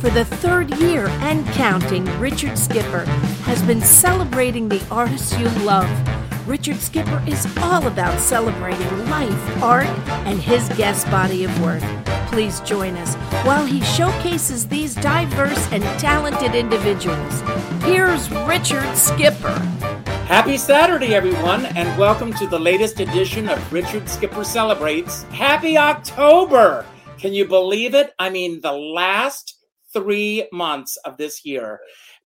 For the third year and counting, Richard Skipper has been celebrating the artists you love. Richard Skipper is all about celebrating life, art, and his guest body of work. Please join us while he showcases these diverse and talented individuals. Here's Richard Skipper. Happy Saturday, everyone, and welcome to the latest edition of Richard Skipper Celebrates. Happy October! Can you believe it? I mean, the last three months of this year.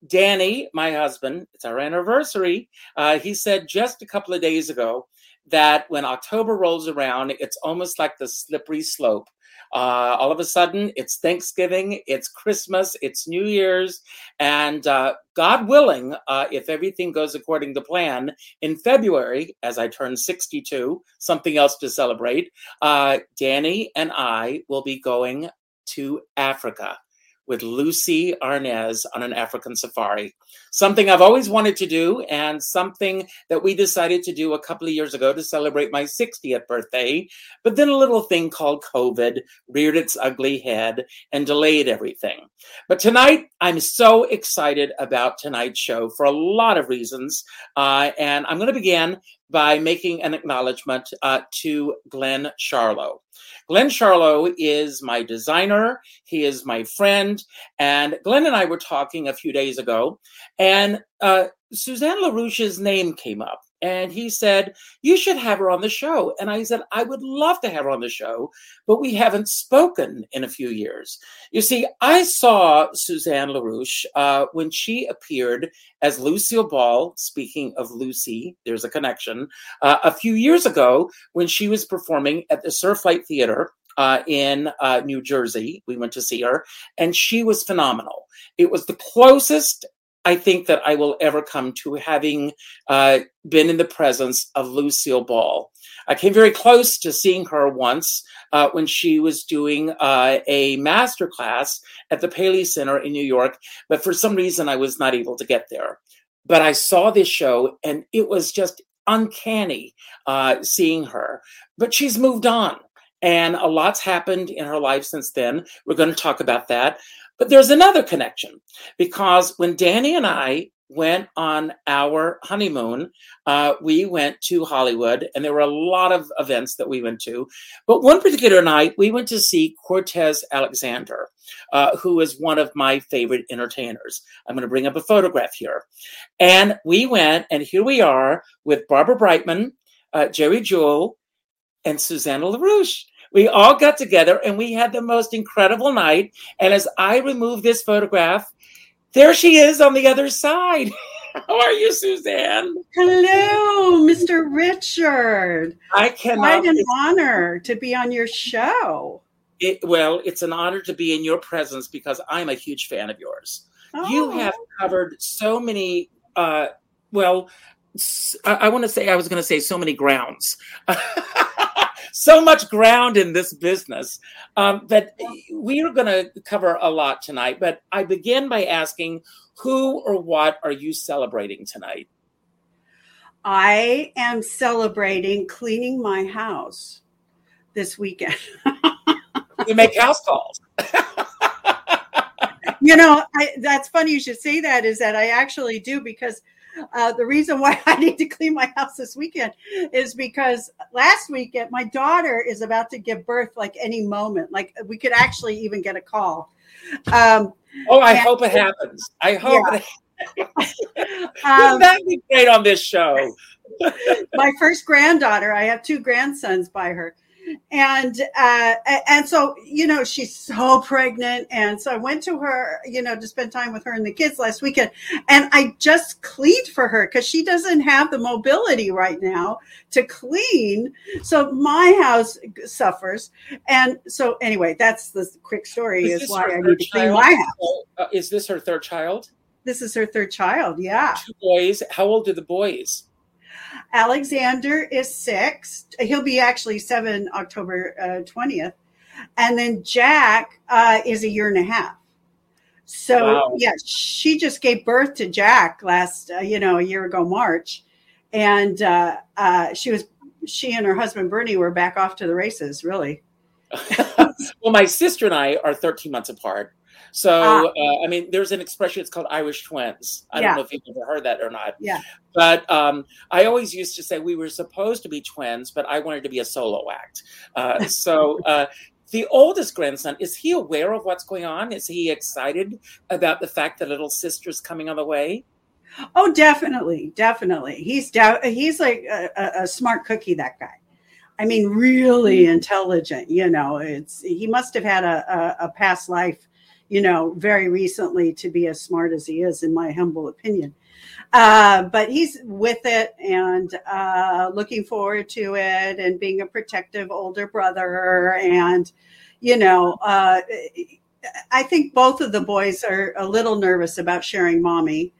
Danny, my husband, it's our anniversary. Uh, he said just a couple of days ago that when October rolls around, it's almost like the slippery slope. Uh, all of a sudden, it's Thanksgiving, it's Christmas, it's New Year's, and uh, God willing, uh, if everything goes according to plan, in February, as I turn 62, something else to celebrate, uh, Danny and I will be going to Africa with Lucie Arnaz on an African safari. Something I've always wanted to do, and something that we decided to do a couple of years ago to celebrate my 60th birthday. But then a little thing called COVID reared its ugly head and delayed everything. But tonight, I'm so excited about tonight's show for a lot of reasons. Uh, and I'm going to begin by making an acknowledgement uh, to Glenn Charlo. Glenn Charlo is my designer. He is my friend. And Glenn and I were talking a few days ago, and uh, Suzanne LaRusch's name came up and he said you should have her on the show and i said i would love to have her on the show but we haven't spoken in a few years you see i saw suzanne larusch uh, when she appeared as lucille ball speaking of lucy there's a connection uh, a few years ago when she was performing at the surflight theater uh, in uh, New Jersey. We went to see her, and she was phenomenal. It was the closest I think that I will ever come to having uh, been in the presence of Lucille Ball. I came very close to seeing her once uh, when she was doing uh, a master class at the Paley Center in New York, but for some reason I was not able to get there. But I saw this show and it was just uncanny uh, seeing her. But she's moved on. And a lot's happened in her life since then. We're going to talk about that. But there's another connection because when Danny and I went on our honeymoon, uh, we went to Hollywood, and there were a lot of events that we went to. But one particular night, we went to see Cortez Alexander, uh, who is one of my favorite entertainers. I'm going to bring up a photograph here. And we went, and here we are with Barbara Brightman, uh, Jerry Jewell, and Susanna LaRusch. We all got together and we had the most incredible night. And as I remove this photograph, there she is on the other side. How are you, Suzanne? Hello, Mr. Richard. I cannot. Quite an honor to be on your show. It, well, it's an honor to be in your presence because I'm a huge fan of yours. Oh. You have covered so many. Uh, well, I, I want to say I was going to say so many grounds. so much ground in this business um, that we are going to cover a lot tonight. But I begin by asking who or what are you celebrating tonight? I am celebrating cleaning my house this weekend. you make house calls. you know, I, that's funny you should say that is that I actually do because uh, the reason why I need to clean my house this weekend is because last weekend my daughter is about to give birth like any moment. Like we could actually even get a call. Um, oh, I hope it happens. I hope yeah. it um, That'd be great on this show. my first granddaughter, I have two grandsons by her and uh, and so you know she's so pregnant. And so i went to her you know to spend time with her and the kids last weekend. And i just cleaned for her because she doesn't have the mobility right now to clean. So my house suffers. And so anyway that's the quick story is, is why i need to clean my house. Uh, is this her third child? This is her third child yeah. Two boys. How old are the boys Alexander is six. He'll be actually seven October uh, twentieth, uh, and then Jack uh, is a year and a half. So wow. yeah, she just gave birth to Jack last, uh, you know, a year ago March, and uh, uh, she was she and her husband Bernie were back off to the races. Really. well, my sister and I are thirteen months apart. So, ah. uh, I mean, there's an expression, it's called Irish twins. I yeah. don't know if you've ever heard that or not. Yeah. But um, I always used to say we were supposed to be twins, but I wanted to be a solo act. Uh, so, uh, the oldest grandson, is he aware of what's going on? Is he excited about the fact that little sister's coming on the way? Oh, definitely, definitely. He's he's like a, a, smart cookie. That guy. I mean, really hmm. intelligent. You know, it's he must have had a, a, a past life. You know, very recently to be as smart as he is, in my humble opinion. Uh, but he's with it and uh, looking forward to it, and being a protective older brother, and you know. Uh, I think both of the boys are a little nervous about sharing mommy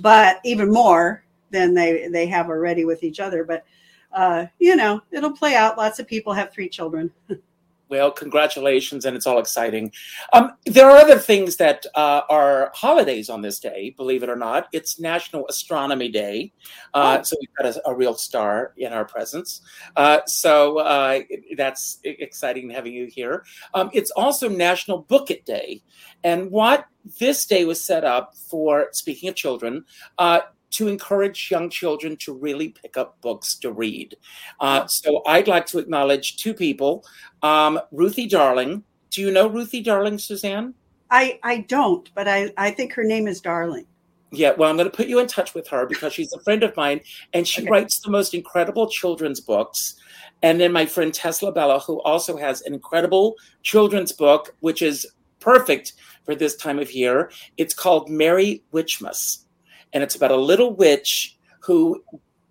but even more than they they have already with each other. But uh, you know, it'll play out. Lots of people have three children. well, congratulations, and it's all exciting. Um, there are other things that uh, are holidays on this day, believe it or not. It's National Astronomy Day, uh, oh. so we've got a, a, real star in our presence. Uh, so uh, that's exciting having you here. Um, it's also National Book It Day, and what this day was set up for, speaking of children, uh, to encourage young children to really pick up books to read. Uh, so I'd like to acknowledge two people. Um, Ruthie Darling. Do you know Ruthie Darling, Suzanne? I, I don't, but I, I think her name is Darling. Yeah, well, I'm going to put you in touch with her because she's a friend of mine and she okay. writes the most incredible children's books. And then my friend Tesla Bella, who also has an incredible children's book, which is perfect for this time of year. It's called Merry Witchmas, and it's about a little witch who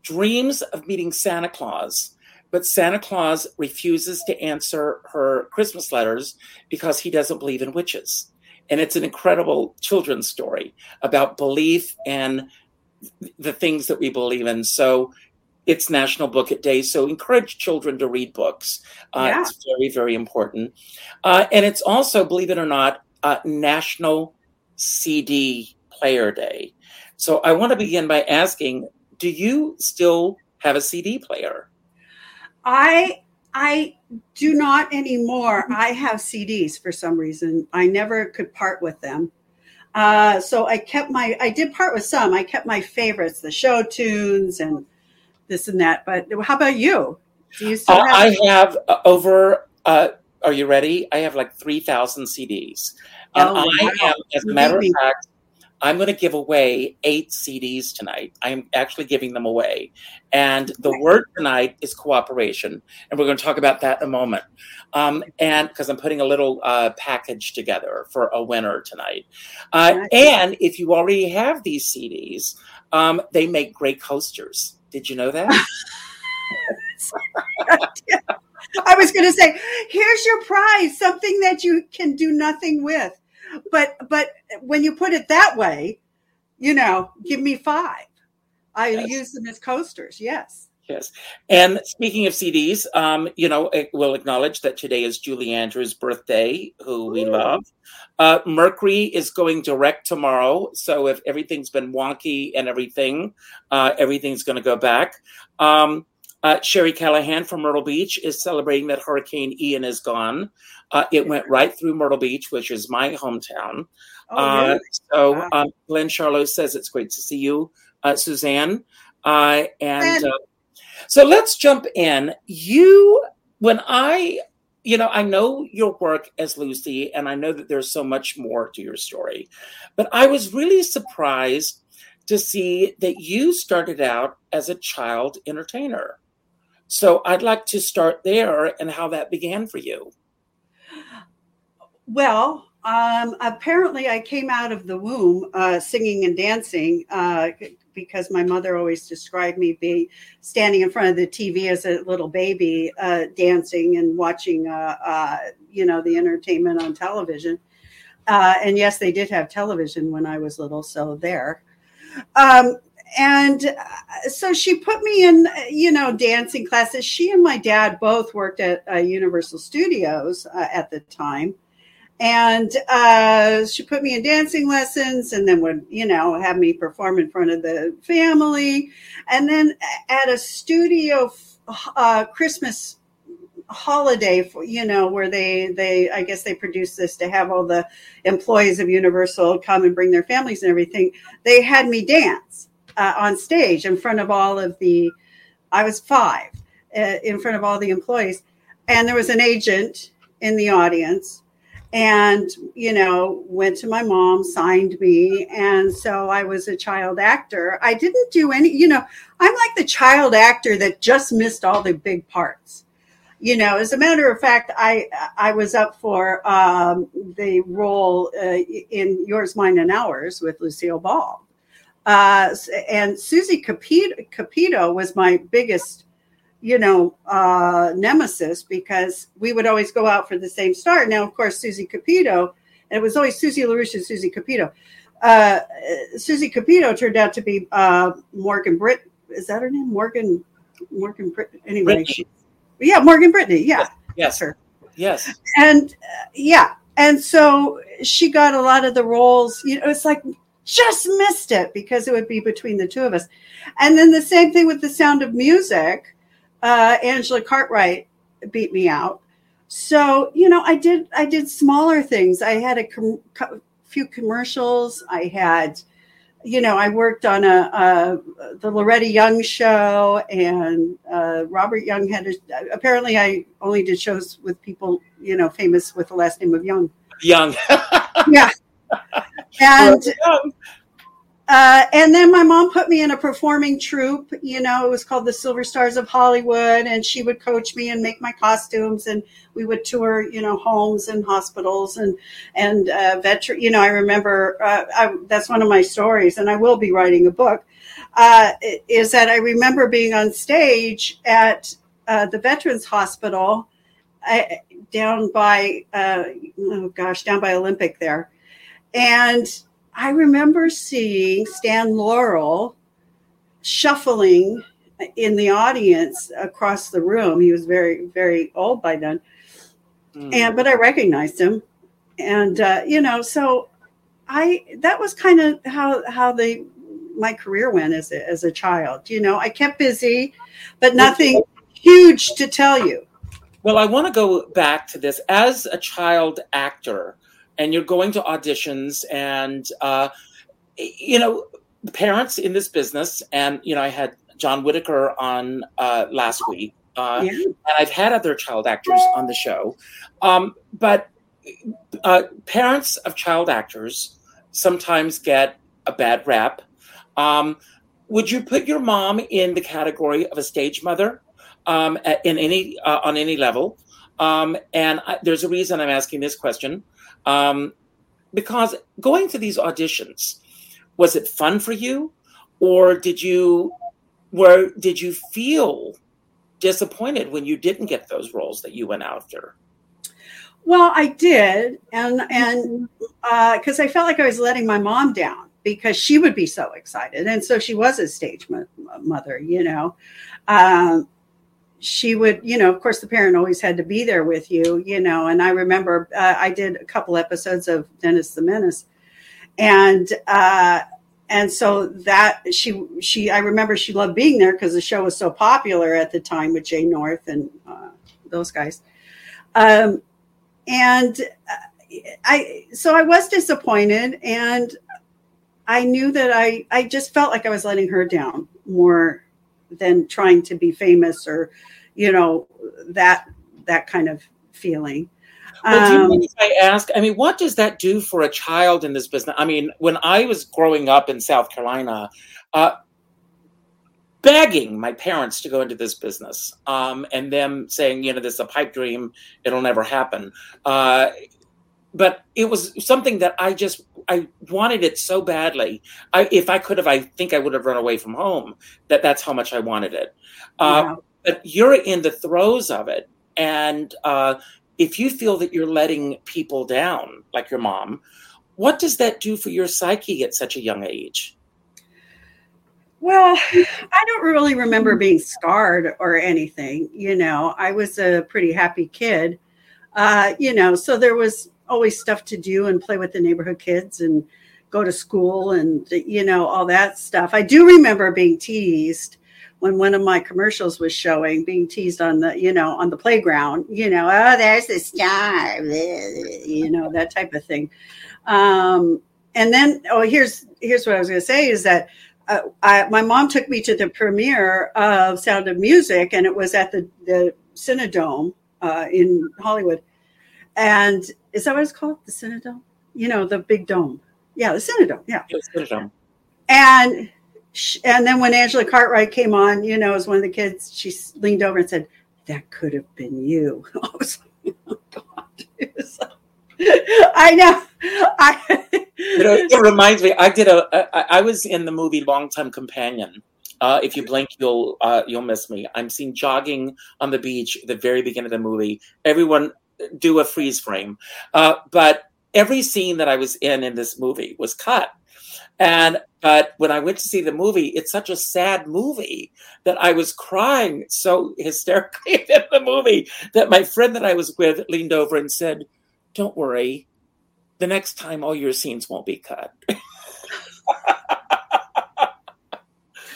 dreams of meeting Santa Claus, but Santa Claus refuses to answer her Christmas letters because he doesn't believe in witches. And it's an incredible children's story about belief and the things that we believe in. So it's National Book It Day, so encourage children to read books. Uh, yeah. It's very, very important. Uh, and it's also, believe it or not, uh, National CD Player Day. So I want to begin by asking Do you still have a CD player? I I do not anymore. I have CDs for some reason. I never could part with them. Uh, so I kept my, I did part with some. I kept my favorites, the show tunes and this and that. But how about you? Do you still uh, have? I have uh, over. Uh, are you ready? I have like three thousand CDs, and oh, I wow. am, as a matter of fact, I'm going to give away eight CDs tonight. I'm actually giving them away. And the word tonight is cooperation. And we're going to talk about that in a moment. Um, and because I'm putting a little uh, package together for a winner tonight. Uh, and if you already have these CDs, um, they make great coasters. Did you know that? I was going to say, here's your prize, something that you can do nothing with. But but when you put it that way, you know, give me five. I yes. use them as coasters. Yes. Yes. And speaking of CDs, um, you know, we'll acknowledge that today is Julie Andrews' birthday, who we Ooh. love. Uh, Mercury is going direct tomorrow. So if everything's been wonky and everything, uh, everything's going to go back. Um, uh, Sherry Callahan from Myrtle Beach is celebrating that Hurricane Ian is gone. Uh, it went right through Myrtle Beach, which is my hometown. Oh, uh? So wow. um, Glenn Charlo says it's great to see you, uh, Suzanne. and so let's jump in. You, when I, you know, I know your work as Lucy, and I know that there's so much more to your story, but I was really surprised to see that you started out as a child entertainer. So I'd like to start there and how that began for you. Well, um, apparently, I came out of the womb uh, singing and dancing uh, because my mother always described me being standing in front of the TV as a little baby, uh, dancing and watching, uh, uh, you know, the entertainment on television. Uh, and yes, they did have television when I was little, so there. Um, and so she put me in, you know, dancing classes. She and my dad both worked at Universal Studios at the time and uh, she put me in dancing lessons and then would you know have me perform in front of the family and then at a studio uh, christmas holiday for you know where they they I guess they produced this to have all the employees of Universal come and bring their families and everything. They had me dance uh, on stage in front of all of the. I was five uh, in front of all the employees, and there was an agent in the audience and you know went to my mom signed me. And so i was a child actor. I didn't do any you know i'm like the child actor that just missed all the big parts. You know as a matter of fact i i was up for um, the role uh, in yours mine and ours with lucille ball uh, and susie cupito, cupito was my biggest you know, uh, nemesis because we would always go out for the same star. Now, of course, Susie Cupito, and it was always Susie LaRusch and Susie Cupito. Uh, Susie Cupito turned out to be uh, Morgan Britt. Is that her name? Morgan, Morgan Britt. Anyway, she, yeah, Morgan Brittany. Yeah. Yes. yes. Her. Yes. And uh, yeah. And so she got a lot of the roles. You know, it's like just missed it because it would be between the two of us. And then the same thing with the sound of music uh, Angela Cartwright beat me out. So you know, I did I did smaller things. I had a com- few commercials. I had, you know, I worked on a, a the Loretta Young show, and uh, Robert Young had. A, apparently, I only did shows with people you know famous with the last name of Young. Young. yeah. And uh, and then my mom put me in a performing troupe. You know, it was called the Silver Stars of Hollywood, and she would coach me and make my costumes, and we would tour, you know, homes and hospitals and and uh, veteran. You know, I remember uh, I, that's one of my stories, and I will be writing a book. Uh, is that I remember being on stage at uh, the Veterans Hospital uh, down by oh gosh, down by Olympic there, and I remember seeing Stan Laurel shuffling in the audience across the room. He was very, very old by then. Mm. And but I recognized him. And uh, you know, so I that was kind of how how the my career went as a, as a child. You know, I kept busy, but nothing huge to tell you. Well, I want to go back to this as a child actor and you're going to auditions and uh, you know parents in this business and you know i had john whitaker on uh, last week uh, yeah. and i've had other child actors on the show. Um, but uh, parents of child actors sometimes get a bad rap. Um, would you put your mom in the category of a stage mother um, in any uh, on any level? Um, and I, there's a reason i'm asking this question um, because going to these auditions, was it fun for you, or did you, were did you feel disappointed when you didn't get those roles that you went after? Well, I did, and and because uh, I felt like I was letting my mom down because she would be so excited, and so she was a stage mo- mother, you know. Um, she would, you know, of course, the parent always had to be there with you, you know. And I remember uh, I did a couple episodes of Dennis the Menace, and uh, and so that she she I remember she loved being there because the show was so popular at the time with Jay North and uh, those guys. Um, and uh, I so I was disappointed, and I knew that I I just felt like I was letting her down more than trying to be famous or you know that that kind of feeling well, do you um, I ask? I mean, what does that do for a child in this business? I mean, when I was growing up in South Carolina, uh, begging my parents to go into this business, um, and them saying, you know, this is a pipe dream; it'll never happen. Uh, but it was something that I just I wanted it so badly. I, if I could have, I think I would have run away from home. That that's how much I wanted it. Uh, but you're in the throes of it. And uh, if you feel that you're letting people down, like your mom, what does that do for your psyche at such a young age? Well, I don't really remember being scarred or anything. You know, I was a pretty happy kid. Uh, you know, so there was always stuff to do and play with the neighborhood kids and go to school and, you know, all that stuff. I do remember being teased when one of my commercials was showing, being teased on the, you know, on the playground, you know, oh, there's the star, you know, that type of thing. Um, and then, oh, here's here's what I was going to say is that uh, I, my mom took me to the premiere of Sound of Music, and it was at the the Cinedome uh, in Hollywood. And is that what it's called? The Cinedome? You know, the big dome. Yeah, the Cinedome. Yeah. Yeah, Cinedome. And and then when Angela Cartwright came on, you know, as one of the kids, she leaned over and said, "That could have been you." I was like, "Oh God." I know. I, you know, it reminds me. I did a. I, I was in the movie Long Time Companion. Uh, if you blink, you'll uh, you'll miss me. I'm seen jogging on the beach at the very beginning of the movie. Everyone do a freeze frame, uh, but every scene that I was in in this movie was cut. And but when I went to see the movie, it's such a sad movie that I was crying so hysterically in the movie that my friend that I was with leaned over and said, "Don't worry, the next time all your scenes won't be cut."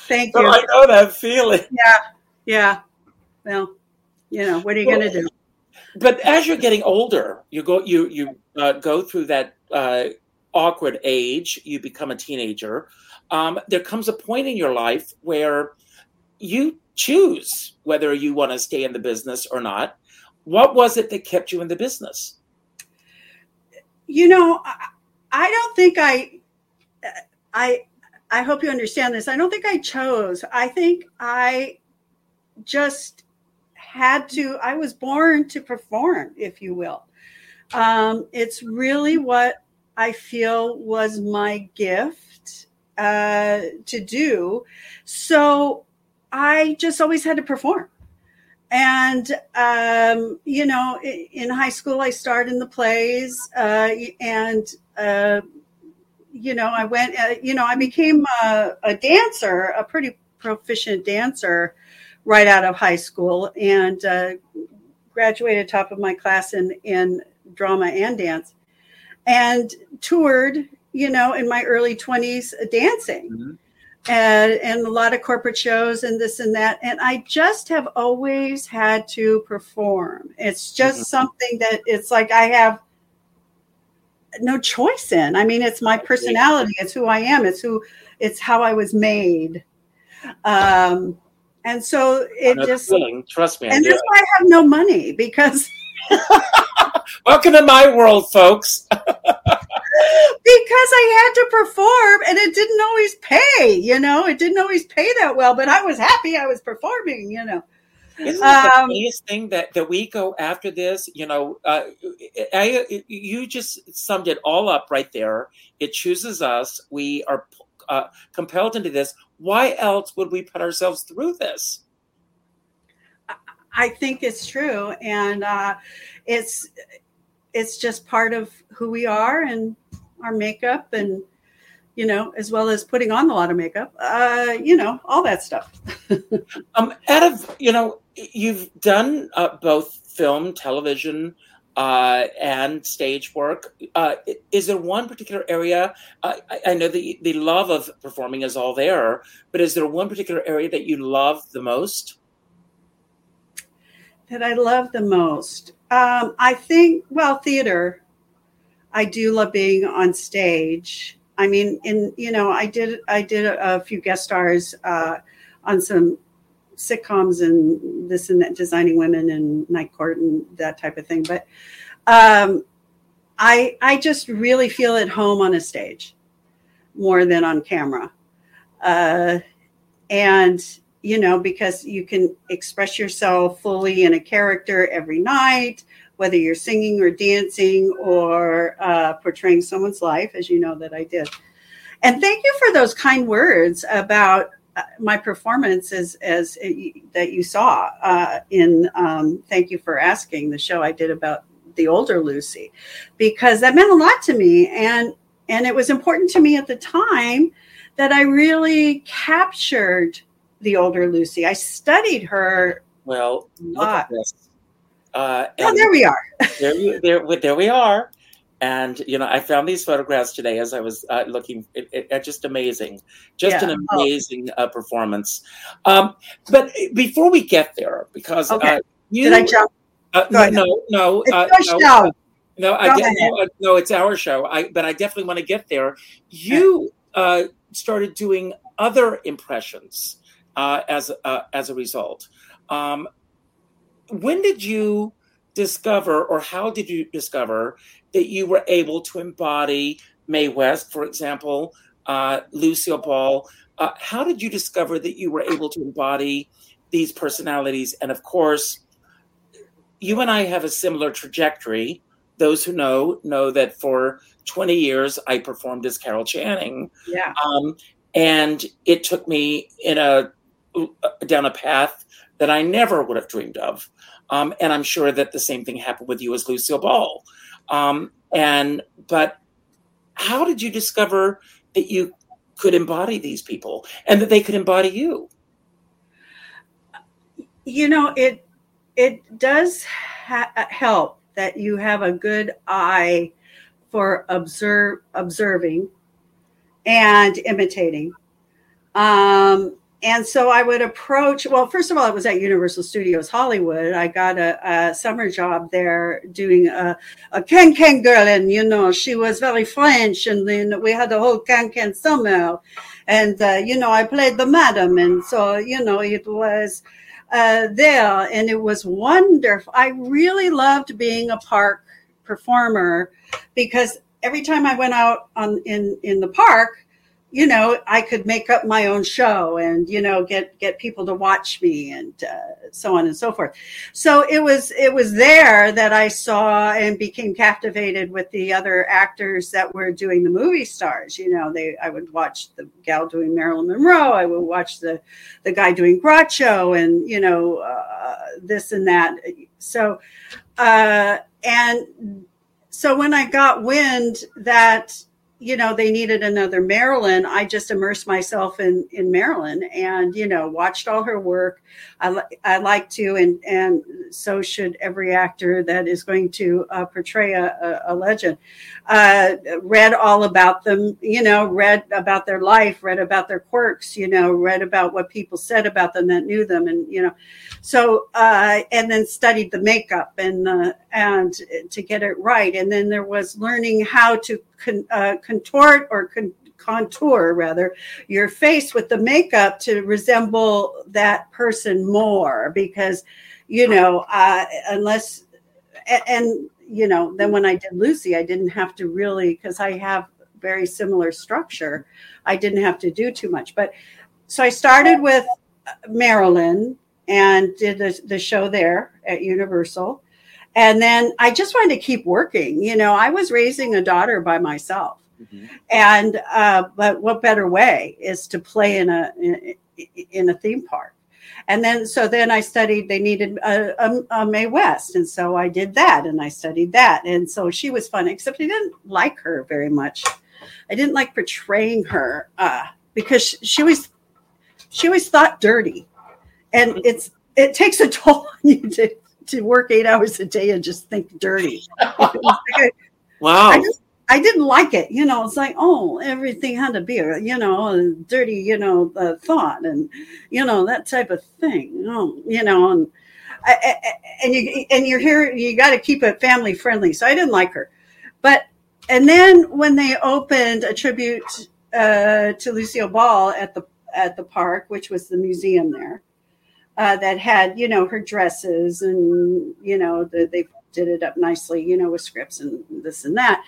Thank so you. I know that feeling. Yeah, yeah. Well, you know, what are you well, going to do? But as you're getting older, you go you you uh, go through that uh, awkward age. You become a teenager. Um, there comes a point in your life where you choose whether you want to stay in the business or not. What was it that kept you in the business? You know, I, don't think I, I, I hope you understand this. I don't think I chose. I think I just had to, I was born to perform, if you will. Um, it's really what I feel was my gift uh, to do. So I just always had to perform. And, um, you know, in high school, I starred in the plays uh, and, uh, you know, I went, uh, you know, I became a, a dancer, a pretty proficient dancer right out of high school and uh, graduated top of my class in, in drama and dance and toured, you know, in my early 20s uh, dancing. Mm-hmm. And, and a lot of corporate shows and this and that. And I just have always had to perform. It's just mm-hmm. something that it's like I have no choice in. I mean, it's my personality, it's who I am, it's who, it's how I was made. Um, and so it just feeling. trust me. And that's why I have no money because welcome to my world, folks. because I had to perform and it didn't always pay, you know, it didn't always pay that well, but I was happy I was performing, you know. Isn't that um, the funniest thing that, that we go after this? You know, uh, I, you just summed it all up right there. It chooses us. We are uh, compelled into this. Why else would we put ourselves through this? I think it's true, and uh, it's it's just part of who we are and our makeup, and you know, as well as putting on a lot of makeup, uh, you know, all that stuff. um, out of you know, you've done uh, both film, television, uh, and stage work. Uh, is there one particular area? Uh, I, I, know the the love of performing is all there, but is there one particular area that you love the most? That I love the most. Um, I think, well, theater. I do love being on stage. I mean, in you know, I did I did a, a few guest stars uh, on some sitcoms and this and that, designing women and night court and that type of thing. But um, I I just really feel at home on a stage more than on camera, uh, and you know because you can express yourself fully in a character every night whether you're singing or dancing or uh, portraying someone's life as you know that i did. And thank you for those kind words about uh, my performance as as that you saw uh, in um, thank you for asking the show I did about the older Lucy because that meant a lot to me and and it was important to me at the time that I really captured the older Lucy. I studied her. Well, look at. Uh, oh, there we are. there, there, there we are. And you know, I found these photographs today as I was uh, looking. It, it, just amazing, just yeah. an oh. amazing uh, performance. Um, but before we get there, because okay. uh, you, did I jump? Uh, no, no, no, uh, no, no, I get, no, no, it's our show. I, but I definitely want to get there. You uh, started doing other impressions uh, as uh, as a result. Um, when did you discover, or how did you discover that you were able to embody Mae West, for example, uh, Lucille Ball? Uh, how did you discover that you were able to embody these personalities? And of course, you and I have a similar trajectory. Those who know know that for 20 years I performed as Carol Channing. Yeah. Um, and it took me in a down a path that I never would have dreamed of. Um, and I'm sure that the same thing happened with you as Lucille Ball. Um, and but how did you discover that you could embody these people and that they could embody you? You know, it it does ha- help that you have a good eye for observe observing and imitating. Um, and so I would approach. Well, first of all, it was at Universal Studios Hollywood. I got a, a summer job there doing a, a can can girl, and you know she was very French, and then we had a whole can can summer, and uh, you know I played the madam, and so you know it was uh, there, and it was wonderful. I really loved being a park performer because every time I went out on in in the park, you know, I could make up my own show and you know get get people to watch me and uh, so on and so forth. So it was it was there that I saw and became captivated with the other actors that were doing the movie stars. You know, they I would watch the gal doing Marilyn Monroe. I would watch the the guy doing Groucho and you know uh, this and that. So uh, and so when I got wind that you know they needed another Marilyn, I just immersed myself in in Marilyn and you know watched all her work. I I like to and and so should every actor that is going to uh, portray a, a, legend. Uh, read all about them, you know, read about their life, read about their quirks, you know, read about what people said about them that knew them, and you know, so uh, and then studied the makeup and uh, and to get it right, and then there was learning how to con, uh, contort or con, contour rather your face with the makeup to resemble that person more because you know uh, unless and, and you know then when i did lucy i didn't have to really because i have very similar structure i didn't have to do too much. But so i started with marilyn and did the, the show there at universal and then I just wanted to keep working. You know, I was raising a daughter by myself. Mm-hmm. And uh, but what better way is to play in a in, in, a theme park? And then so then I studied. They needed a, a, a, Mae West, and so I did that, and I studied that, and so she was fun. Except I didn't like her very much. I didn't like portraying her uh, because she was she always thought dirty, and it's it takes a toll on you to to work eight hours a day and just think dirty. wow. I, just, I didn't like it. You know, it's like, oh, everything had to be, you know, dirty, you know, uh, thought and, you know, that type of thing. Oh, you know, and, and you and you're here, you got to keep it family friendly. So I didn't like her, but and then when they opened a tribute uh, to Lucille Ball at the at the park, which was the museum there, uh, that had, you know, her dresses and, you know, the, they did it up nicely, you know, with scripts and this and that.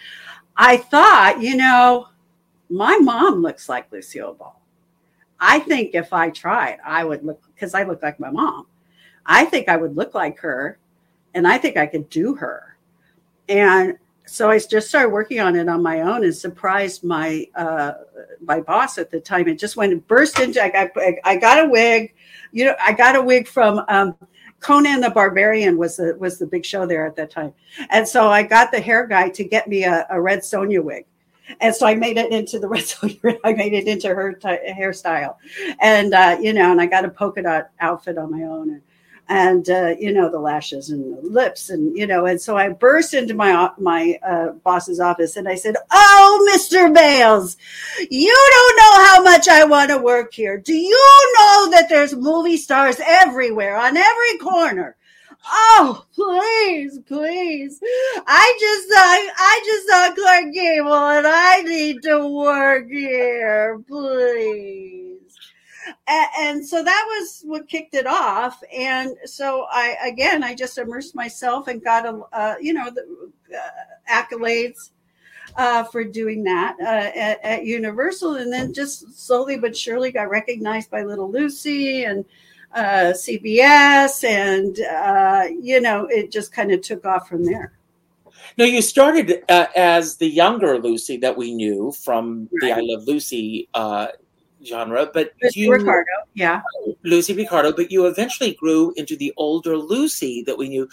I thought, you know, my mom looks like Lucille Ball. I think if I tried, I would look because I look like my mom. I think I would look like her and I think I could do her. And so I just started working on it on my own and surprised my uh, my boss at the time. It just went and burst into. I got I got a wig, you know. I got a wig from um, Conan the Barbarian was the was the big show there at that time, and so I got the hair guy to get me a, a red Sonja wig. And so I made it into the red Sonja. I made it into her t- hairstyle, and uh, you know, and I got a polka dot outfit on my own. And, and uh, you know the lashes and the lips and you know and so i burst into my my uh, boss's office and i said oh mr bales you don't know how much i want to work here. Do you know that there's movie stars everywhere on every corner? Oh, please, please. I just saw I just saw Clark Gable and I need to work here, please and, and, so that was what kicked it off. And so I, again, I just immersed myself and got a, uh, you know, the uh, accolades uh, for doing that uh, at, at, Universal, and then just slowly but surely got recognized by Little Lucy and uh, CBS, and uh, you know, it just kind of took off from there. Now you started uh, as the younger Lucy that we knew from right. the I Love Lucy uh, genre, but Lucy you, Ricardo, yeah, Lucy Ricardo, but you eventually grew into the older Lucy that we knew.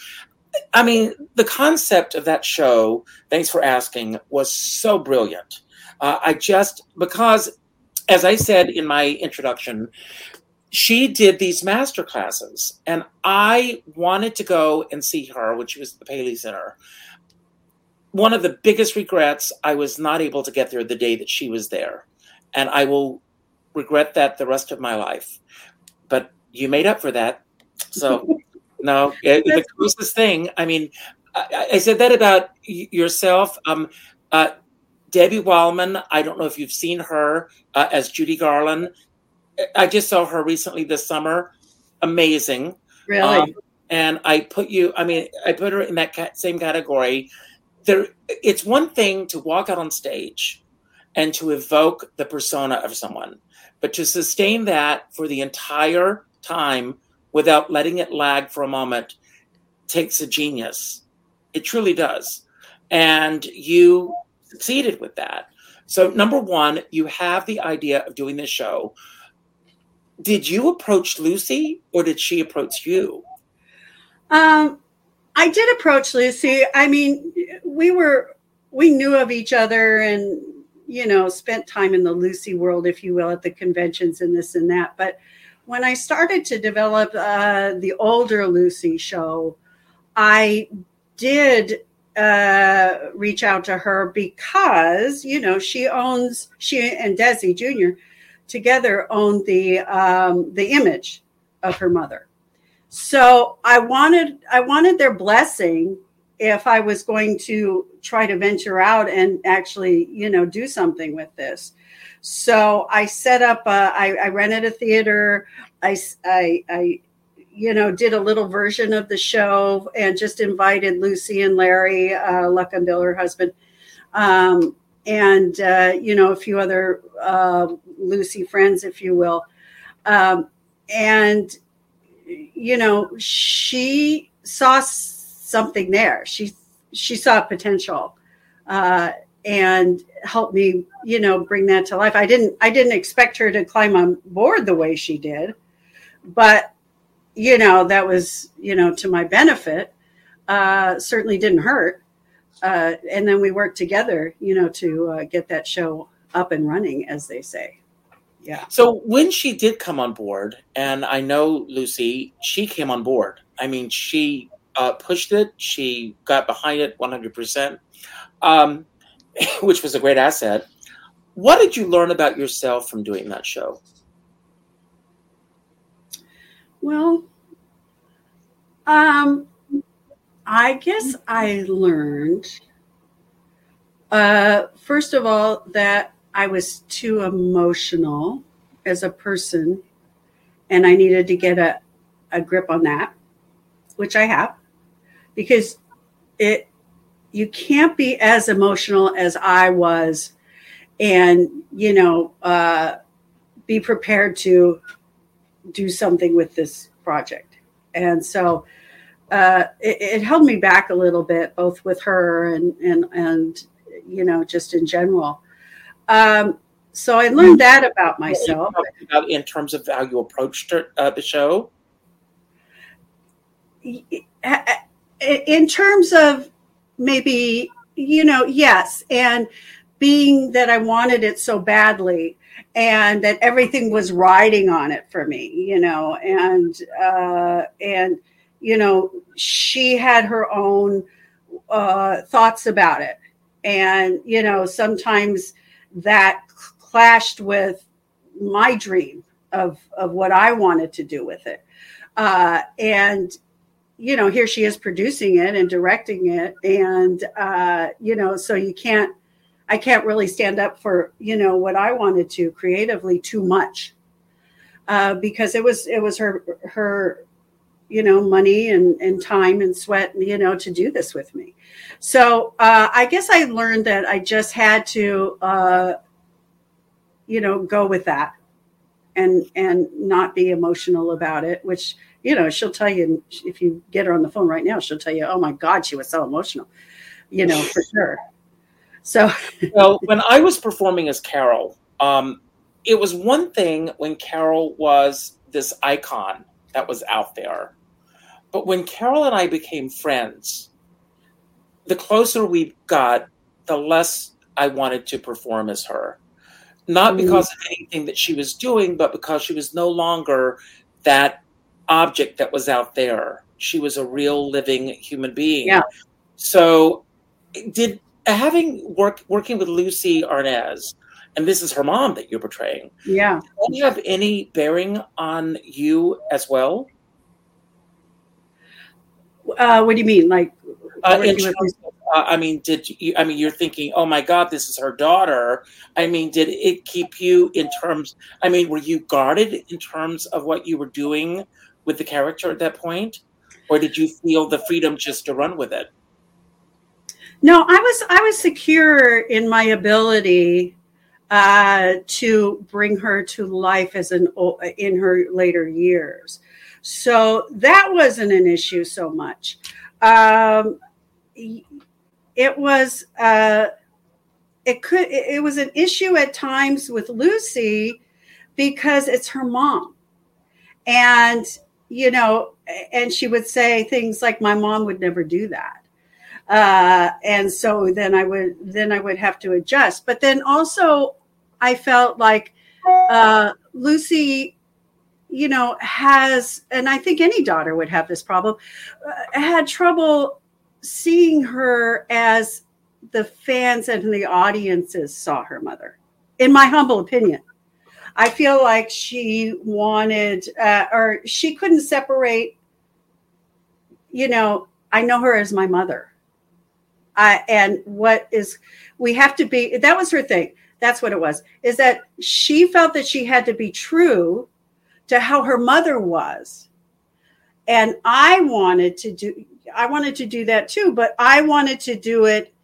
I mean, the concept of that show, thanks for asking, was so brilliant. Uh, I just, because, as I said in my introduction, she did these master classes, and I wanted to go and see her when she was at the Paley Center. One of the biggest regrets, I was not able to get there the day that she was there. And I will regret that the rest of my life. But you made up for that. So, no, it, the closest thing, I mean, I, I, said that about yourself. Um, uh, Debbie Wileman, I don't know if you've seen her uh, as Judy Garland. I just saw her recently this summer. Amazing. Really? Um, and I put you, I mean, I put her in that same category. There, it's one thing to walk out on stage and to evoke the persona of someone. But to sustain that for the entire time without letting it lag for a moment takes a genius. It truly does. And you succeeded with that. So, number one, you have the idea of doing this show. Did you approach Lucy or did she approach you? Um, I did approach Lucy. I mean, we were, we knew of each other and you know, spent time in the Lucy world, if you will, at the conventions and this and that. But when I started to develop uh, the older Lucy show, I did uh, reach out to her because, you know, she owns, she and Desi Jr. together own the um, the image of her mother. So I wanted I wanted their blessing if I was going to try to venture out and actually, you know, do something with this. So I set up, a, I, I rented a theater. I, I, I, you know, did a little version of the show and just invited Lucy and Larry, uh, her husband, um, and, uh, you know, a few other uh, Lucy friends, if you will. Um, and, you know, she saw something there. She she saw potential uh, and helped me, you know, bring that to life. I didn't I didn't expect her to climb on board the way she did, but you know that was you know to my benefit. Uh, certainly didn't hurt. Uh, and then we worked together, you know, to uh, get that show up and running, as they say. Yeah. So when she did come on board, and I know Lucy, she came on board. I mean, she uh, pushed it. She got behind it 100%, um, which was a great asset. What did you learn about yourself from doing that show? Well, um, I guess I learned, uh, first of all, that I was too emotional as a person and I needed to get a, a grip on that, which I have because it you can't be as emotional as I was and you know uh, be prepared to do something with this project. And so uh, it, it, held me back a little bit both with her and and and you know just in general. Um, so i learned that about myself. About in terms of how you approached uh, the show in terms of maybe you know yes and being that I wanted it so badly and that everything was riding on it for me, you know, and uh, and you know she had her own uh, thoughts about it, and you know sometimes that clashed with my dream of of what I wanted to do with it, uh, and you know here she is producing it and directing it, and uh, you know so you can't I can't really stand up for you know what I wanted to creatively too much. Uh, because it was it was her her you know money and, and time and sweat you know to do this with me. So uh, i guess i learned that i just had to uh, you know go with that and and not be emotional about it which you know she'll tell you if you get her on the phone right now she'll tell you oh my god she was so emotional you know for sure so, well, when I was performing as Carol, um, it was one thing when Carol was this icon that was out there. But when Carol and I became friends, the closer we got, the less I wanted to perform as her. Not mm-hmm. because of anything that she was doing, but because she was no longer that object that was out there. She was a real living human being. Yeah. So, did having work working with Lucie Arnaz, and this is her mom that you're portraying. Yeah. Do you have any bearing on you as well? Uh, what do you mean? Like, uh, of, uh, I mean, did you? I mean, you're thinking, oh my God, this is her daughter. I mean, did it keep you in terms? I mean, were you guarded in terms of what you were doing with the character at that point, or did you feel the freedom just to run with it? No, I was I was secure in my ability uh, to bring her to life as an in her later years. So that wasn't an issue so much. Um, it was uh, it could it was an issue at times with Lucie because it's her mom, and you know, and she would say things like, "My mom would never do that." uh, and so then I would then I would have to adjust. But then also, I felt like uh, Lucie, you know, has, and I think any daughter would have this problem, uh, had trouble seeing her as the fans and the audiences saw her mother. In my humble opinion, I feel like she wanted, uh, or she couldn't separate. You know, I know her as my mother uh, and what is we have to be that was her thing that's what it was is that she felt that she had to be true to how her mother was and i wanted to do i wanted to do that too but i wanted to do it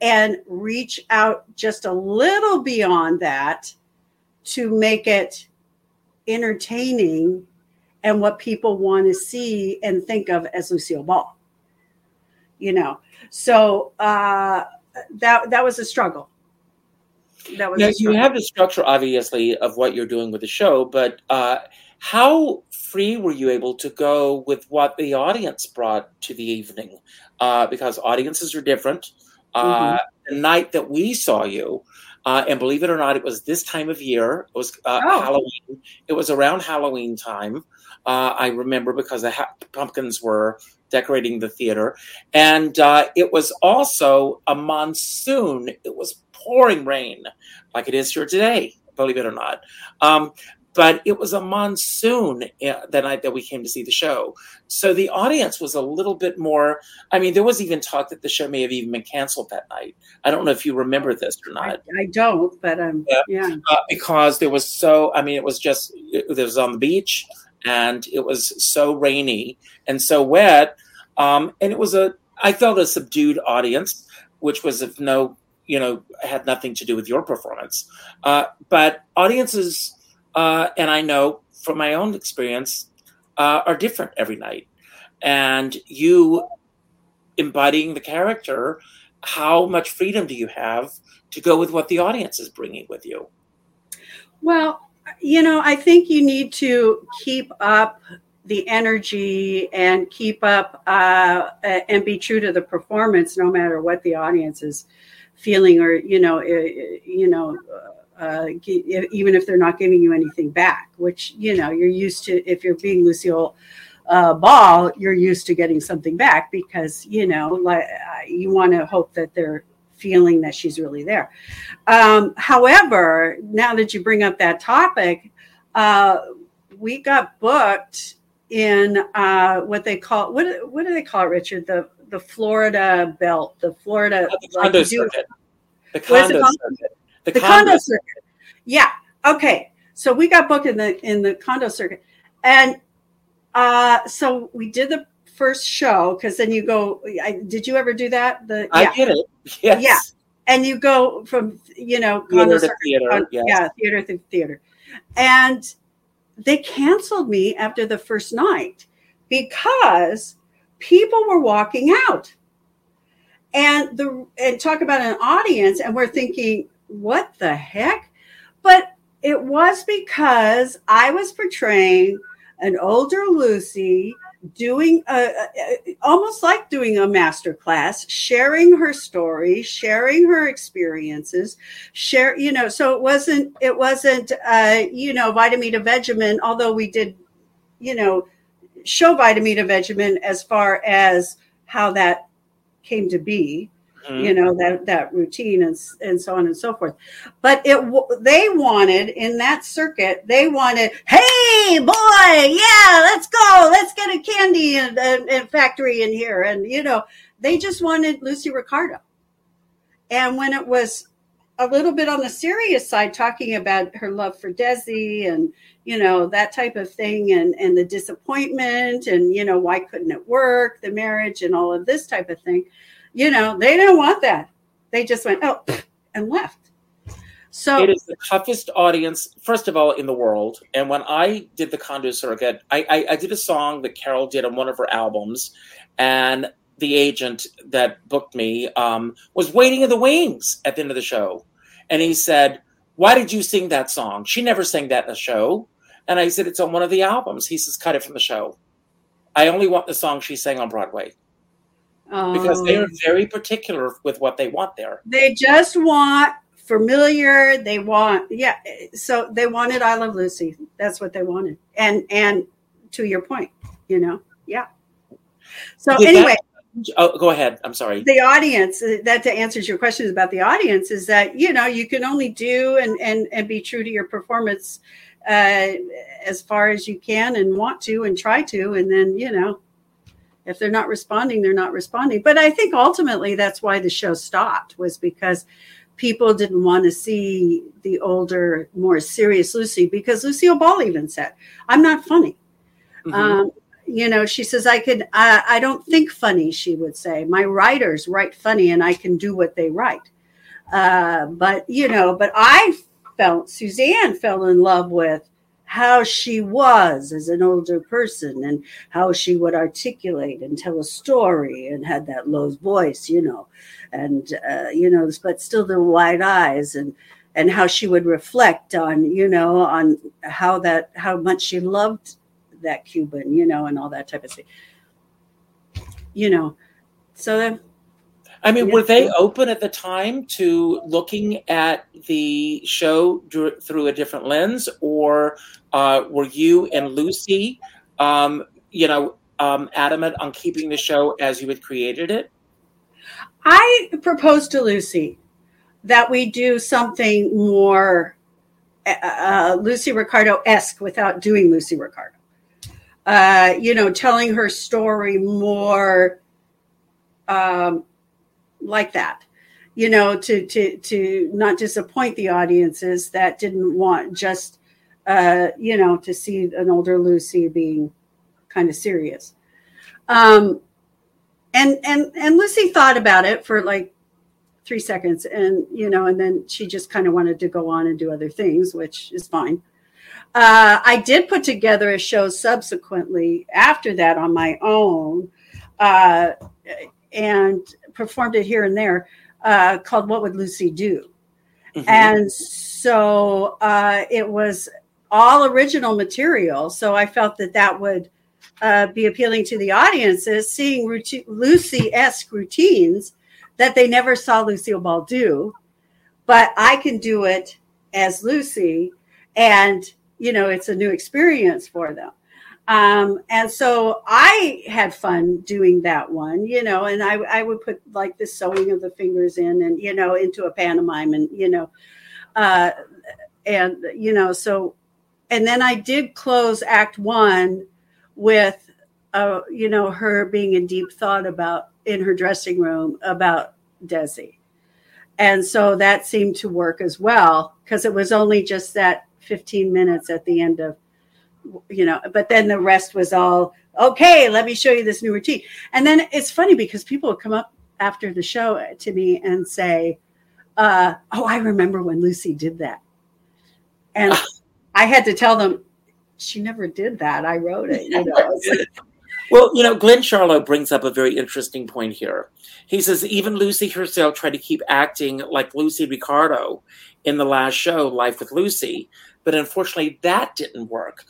and reach out just a little beyond that to make it entertaining and what people want to see and think of as lucille ball you know so uh, that that was a struggle. That was now you have the structure, obviously, of what you're doing with the show, but uh, how free were you able to go with what the audience brought to the evening? Uh, because audiences are different. Uh, mm-hmm. The night that we saw you, uh, and believe it or not, it was this time of year. It was uh, oh. Halloween. It was around Halloween time. Uh, I remember because the ha- pumpkins were decorating the theater. And uh, it was also a monsoon. It was pouring rain, like it is here today, believe it or not. Um, but it was a monsoon uh, the night that we came to see the show. So the audience was a little bit more. I mean, there was even talk that the show may have even been canceled that night. I don't know if you remember this or not. I, I don't, but um, yeah, yeah. Uh, because there was so. I mean, it was just it, it was on the beach and it was so rainy and so wet. Um, and it was a, I felt a subdued audience, which was of no, you know, had nothing to do with your performance. Uh, but audiences, uh, and I know from my own experience, uh, are different every night. And you embodying the character, how much freedom do you have to go with what the audience is bringing with you? Well, you know, I think you need to keep up the energy and keep up uh, and be true to the performance no matter what the audience is feeling or you know you know uh, even if they're not giving you anything back, which you know you're used to. If you're being Lucille uh, Ball, you're used to getting something back because you know like uh, you want to hope that they're feeling that she's really there. Um, however, now that you bring up that topic, uh, we got booked in uh, what they call what what do they call it, Richard? The the Florida belt, the Florida the condo like, circuit. The condo circuit. The, the condo, condo circuit. Yeah. Okay. So we got booked in the in the condo circuit, and uh, so we did the first show because then you go. I, did you ever do that? The I yeah. did it. Yes. Yeah. And you go from you know theater to theater. Yes. Yeah, theater to theater, and they canceled me after the first night because people were walking out and the and talk about an audience and we're thinking what the heck? But it was because i was portraying an older lucy doing a, almost like doing a master class sharing her story sharing her experiences share you know so it wasn't it wasn't uh you know Vitameatavegamin although we did you know show Vitameatavegamin as far as how that came to be mm-hmm. you know that that routine and and so on and so forth. But it they wanted in that circuit they wanted hey boy yeah let's go let's get a candy and, and, and factory in here. And you know they just wanted lucy ricardo. And when it was a little bit on the serious side talking about her love for desi and you know that type of thing and and the disappointment and you know why couldn't it work the marriage and all of this type of thing you know, they didn't want that. They just went, oh, and left. So it is the toughest audience, first of all, in the world. And when I did the condo circuit, I, I, I did a song that Carol did on one of her albums, and the agent that booked me um, was waiting in the wings at the end of the show, and he said, "Why did you sing that song? She never sang that in a show." And I said, "It's on one of the albums." He says, "Cut it from the show. I only want the song she sang on Broadway." Because they are um, very particular with what they want there. They just want familiar. They want yeah. So they wanted I Love Lucy. That's what they wanted. And and to your point, you know, yeah. So Did anyway. That, oh, go ahead. I'm sorry. The audience uh, that to answers your questions about the audience is that you know you can only do and and and be true to your performance uh, as far as you can and want to and try to, and then you know if they're not responding they're not responding. But i think ultimately that's why the show stopped was because people didn't want to see the older more serious lucy because lucille ball even said i'm not funny. Mm-hmm. um, you know she says i could I, I don't think funny she would say. My writers write funny and i can do what they write. Uh, but you know but i felt suzanne fell in love with how she was as an older person and how she would articulate and tell a story and had that low voice, you know, and, uh, you know, but still the wide eyes and, and how she would reflect on, you know, on how that, how much she loved that Cuban, you know, and all that type of thing. You know, so I mean, were they open at the time to looking at the show through a different lens, or uh, were you and Lucie, um, you know, um, adamant on keeping the show as you had created it? I proposed to Lucie that we do something more uh, uh Lucy Ricardo esque without doing Lucy Ricardo. Uh, you know, telling her story more um, like that you know to to to not disappoint the audiences that didn't want just uh you know to see an older lucy being kind of serious. Um and and and lucy thought about it for like three seconds and you know and then she just kind of wanted to go on and do other things which is fine. Uh, i did put together a show subsequently after that on my own uh, and performed it here and there uh, called What Would Lucy Do? Mm-hmm. And so uh, it was all original material. So I felt that that would uh, be appealing to the audiences, seeing routine, Lucy esque routines that they never saw Lucille Ball do, but I can do it as Lucy, and you know, it's a new experience for them. Um, and so I had fun doing that one, you know, and I, I would put like the sewing of the fingers in and, you know, into a pantomime and, you know, uh, and, you know, so, and then I did close act one with, uh, you know, her being in deep thought about in her dressing room about Desi. And so that seemed to work as well because it was only just that 15 minutes at the end of you know, but then the rest was all okay. Let me show you this new routine. And then it's funny because people would come up after the show to me and say, uh, "Oh, I remember when Lucy did that," and I had to tell them she never did that. I wrote it. You know. well, you know, Glenn Charlo brings up a very interesting point here. He says even Lucy herself tried to keep acting like Lucy Ricardo in the last show, Life with Lucy, but unfortunately that didn't work.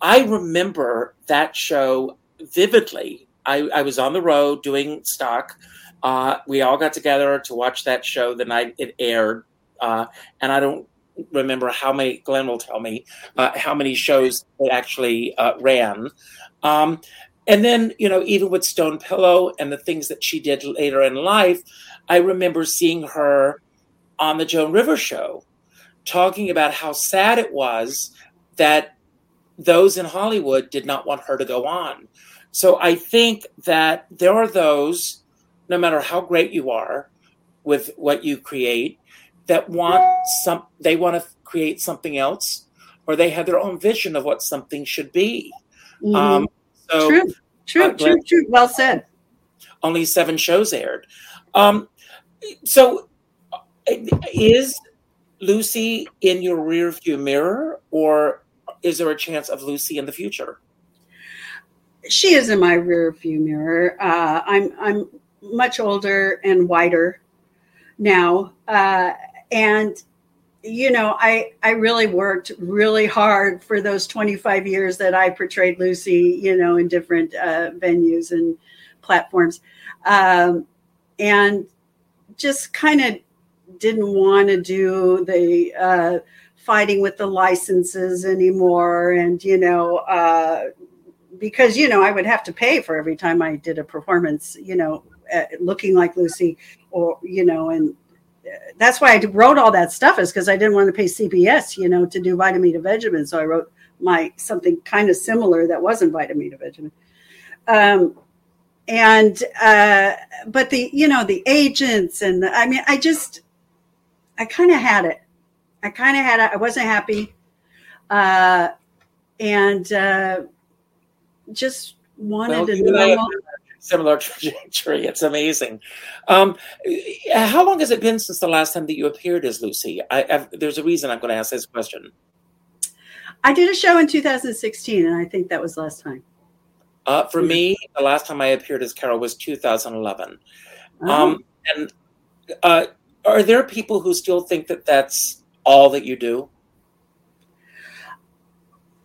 I remember that show vividly. I, I was on the road doing stock. Uh, we all got together to watch that show the night it aired, uh, and I don't remember how many. Glenn will tell me uh, how many shows it actually uh, ran. Um, and then, you know, even with Stone Pillow and the things that she did later in life, I remember seeing her on the Joan Rivers show talking about how sad it was that those in Hollywood did not want her to go on. So I think that there are those, no matter how great you are with what you create, that want some, they want to create something else, or they have their own vision of what something should be. Mm-hmm. Um, so, true, true, uh, true, true. Well said. Only seven shows aired. Um, so, is Lucy in your rearview mirror, or is there a chance of Lucy in the future? She is in my rear view mirror. Uh, I'm I'm much older and whiter now, uh, and you know I I really worked really hard for those 25 years that I portrayed Lucy, you know, in different uh, venues and platforms, um, and just kind of didn't want to do the uh, fighting with the licenses anymore and you know uh, because you know i would have to pay for every time i did a performance you know uh, looking like lucy or you know and uh, that's why i wrote all that stuff is because i didn't want to pay cbs you know to do Vitameatavegamin so i wrote my something kind of similar that wasn't Vitameatavegamin um, and uh, but the you know the agents and the, i mean i just i kind of had it I kind of had, a, I wasn't happy. Uh, and uh, just wanted well, a normal. Similar trajectory. It's amazing. Um, how long has it been since the last time that you appeared as Lucy? I, I've, there's a reason I'm going to ask this question. I did a show in 2016, and I think that was last time. Uh, for me, the last time I appeared as Carol was 2011. Oh. Um, and uh, are there people who still think that that's all that you do?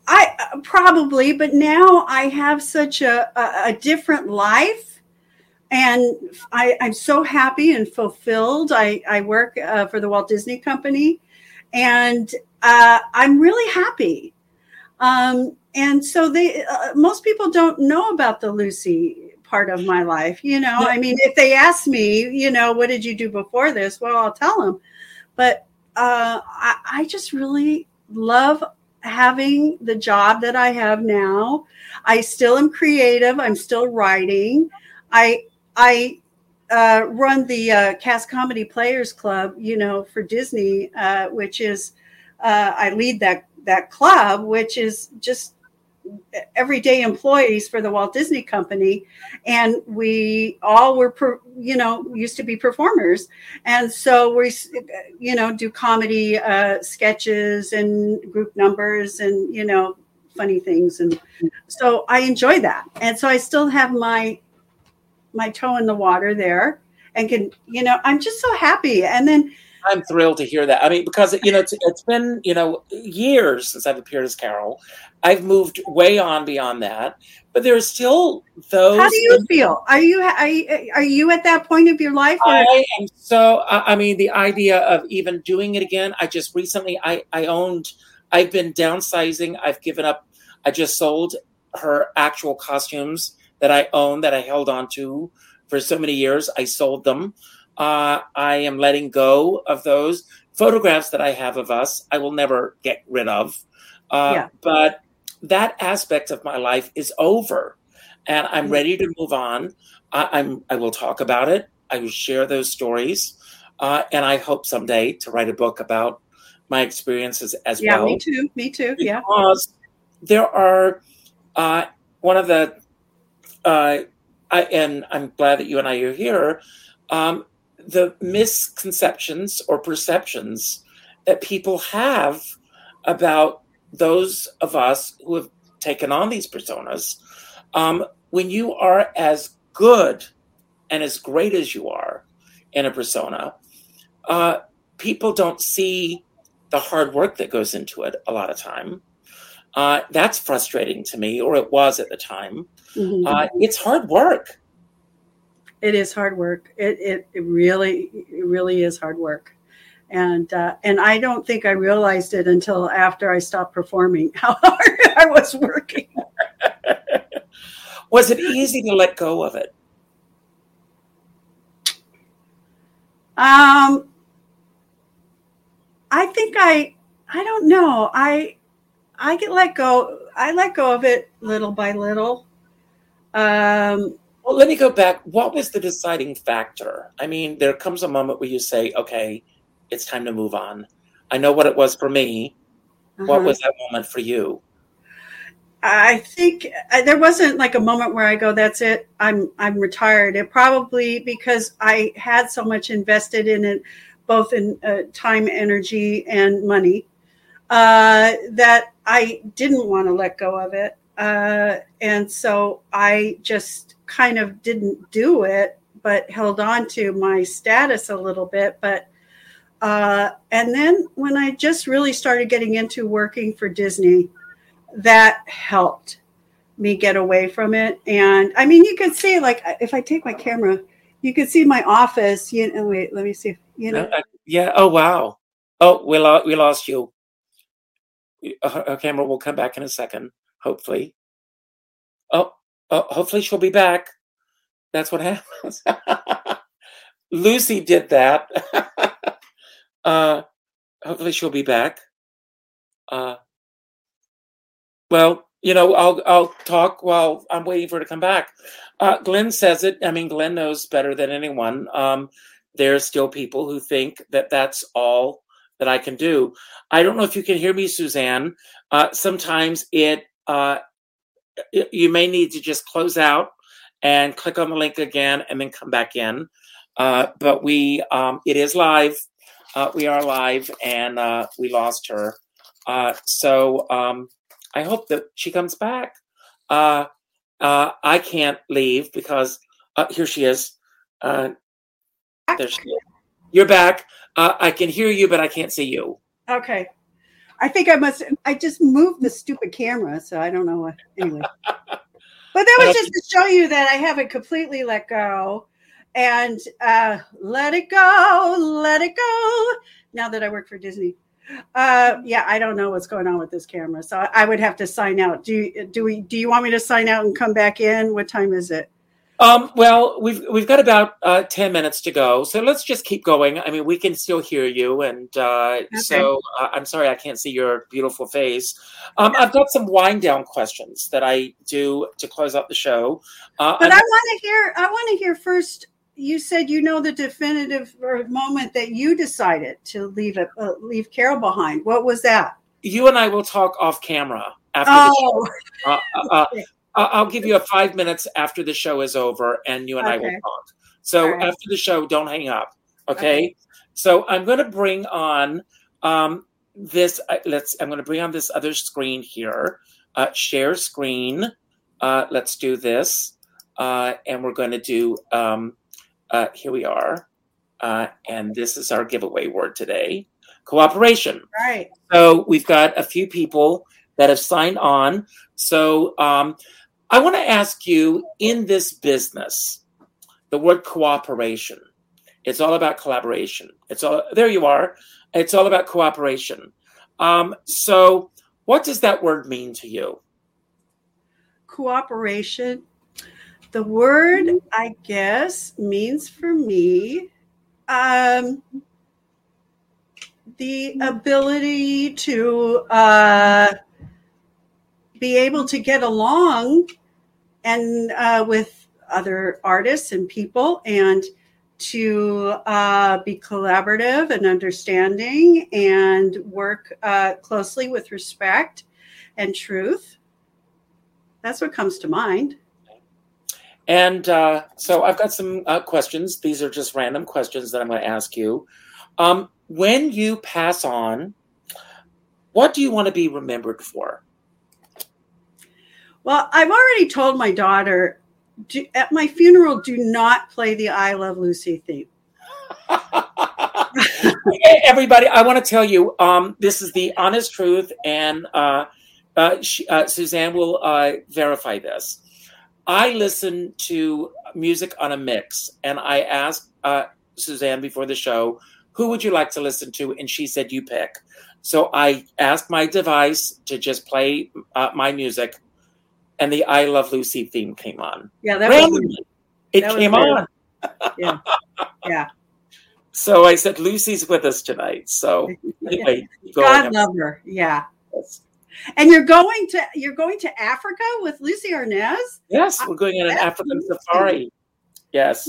I probably, but now I have such a, a, a different life. And I, am so happy and fulfilled. I, I work uh, for the Walt Disney Company and uh, I'm really happy. Um, and so they, uh, most people don't know about the Lucy part of my life. You know, I mean, if they ask me, you know, what did you do before this? Well, I'll tell them. But uh, I, I just really love having the job that I have now. I still am creative. I'm still writing. I I uh, run the uh, Cast Comedy Players Club, you know, for Disney, uh, which is uh, I lead that that club, which is just everyday employees for the Walt Disney Company, and we all were, you know, used to be performers, and so we, you know, do comedy uh, sketches and group numbers and you know funny things, and so I enjoy that, and so I still have my my toe in the water there, and can you know I'm just so happy, and then I'm thrilled to hear that. I mean, because you know, it's, it's been you know years since I've appeared as Carol. I've moved way on beyond that, but there are still those. How do you feel? Are you are you, are you at that point of your life? Or? I am so. I mean, the idea of even doing it again. I just recently I I owned. I've been downsizing. I've given up. I just sold her actual costumes that I own that I held on to for so many years. I sold them. Uh, I am letting go of those photographs that I have of us. I will never get rid of. Uh, yeah. But that aspect of my life is over, and I'm mm-hmm. ready to move on. I, am I will talk about it. I will share those stories, uh, and I hope someday to write a book about my experiences as yeah, well. Yeah, me too. Me too. Yeah. Because there are uh, one of the, uh, I, and I'm glad that you and I are here. Um, the misconceptions or perceptions that people have about those of us who have taken on these personas. Um, when you are as good and as great as you are in a persona, uh, people don't see the hard work that goes into it a lot of time. Uh, that's frustrating to me, or it was at the time. Mm-hmm. Uh, it's hard work. It is hard work. It, it, it really it really is hard work, and uh, and I don't think I realized it until after I stopped performing how hard I was working. was it easy to let go of it? Um, I think I I don't know. I I get let go. I let go of it little by little. Um, well, let me go back. What was the deciding factor? I mean, there comes a moment where you say, "Okay, it's time to move on." I know what it was for me. Uh-huh. What was that moment for you? I think uh, there wasn't like a moment where I go, "That's it. I'm I'm retired." It probably because I had so much invested in it, both in uh, time, energy, and money, uh, that I didn't want to let go of it. Uh, and so I just kind of didn't do it, but held on to my status a little bit. But uh, and then when I just really started getting into working for Disney, that helped me get away from it. And I mean, you can see, like, if I take my camera, you can see my office. You know, wait, let me see. You know, uh, yeah. Oh wow. Oh, we lost we lost you her camera will come back in a second, hopefully. Oh, oh hopefully she'll be back. That's what happens. Lucy did that. uh, hopefully she'll be back. Uh, well, you know, I'll I'll talk while I'm waiting for her to come back. Uh, Glenn says it. I mean, Glenn knows better than anyone. Um, there's still people who think that that's all that I can do. I don't know if you can hear me, Suzanne. Uh, sometimes it, uh, you may need to just close out and click on the link again and then come back in. Uh, but we, um, it is live. Uh, we are live, and uh, we lost her. Uh, so um, I hope that she comes back. I can't leave because here she is. there she is. You're back. Uh, I can hear you, but I can't see you. Okay. I think I must. I just moved the stupid camera, so I don't know what. Anyway, but that was just to show you that I haven't completely let go, and uh, let it go, let it go. Now that I work for Disney, uh, yeah, I don't know what's going on with this camera, so I would have to sign out. Do you, do we? Do you want me to sign out and come back in? What time is it? Um, well, we've we've got about uh, ten minutes to go, so let's just keep going. I mean, we can still hear you, and uh, okay. so uh, I'm sorry I can't see your beautiful face. Um, I've got some wind down questions that I do to close out the show. Uh, but I'm, i want to hear. I want to hear first. You said you know the definitive moment that you decided to leave it, uh, leave Carol behind. What was that? You and I will talk off camera after oh. the show. Uh, I'll give you a five minutes after the show is over, and you and okay. I will talk. So right. after the show, don't hang up. Okay. okay. So I'm going to bring on um, this. Uh, let's. I'm going to bring on this other screen here. Uh, share screen. Uh, let's do this, uh, and we're going to do. Um, uh, here we are. uh, and this is our giveaway word today cooperation. Right. So we've got a few people that have signed on. So um, I want to ask you in this business, the word cooperation. It's all about collaboration. It's all there. You are. It's all about cooperation. Um, so, what does that word mean to you? Cooperation. The word, I guess, means for me um, the ability to uh, be able to get along and uh, with other artists and people and to uh, be collaborative and understanding and work uh, closely with respect and truth. That's what comes to mind. And uh, so I've got some uh, questions. These are just random questions that I'm going to ask you. Um, when you pass on, what do you want to be remembered for? Well, I've already told my daughter do, at my funeral, do not play the I Love Lucy theme. Everybody, I want to tell you um, this is the honest truth, and uh, uh, she, uh, Suzanne will uh, verify this. I listen to music on a mix, and I asked uh, Suzanne before the show, who would you like to listen to? And she said, you pick. So I asked my device to just play uh, my music, and the I Love Lucy theme came on. Yeah, that Randomly, was it that came on. yeah, yeah. So I said, Lucy's with us tonight. So anyway, God love her. Yeah. Yes. And you're going to you're going to Africa with Lucie Arnaz? Yes, we're going on an African safari. Yes.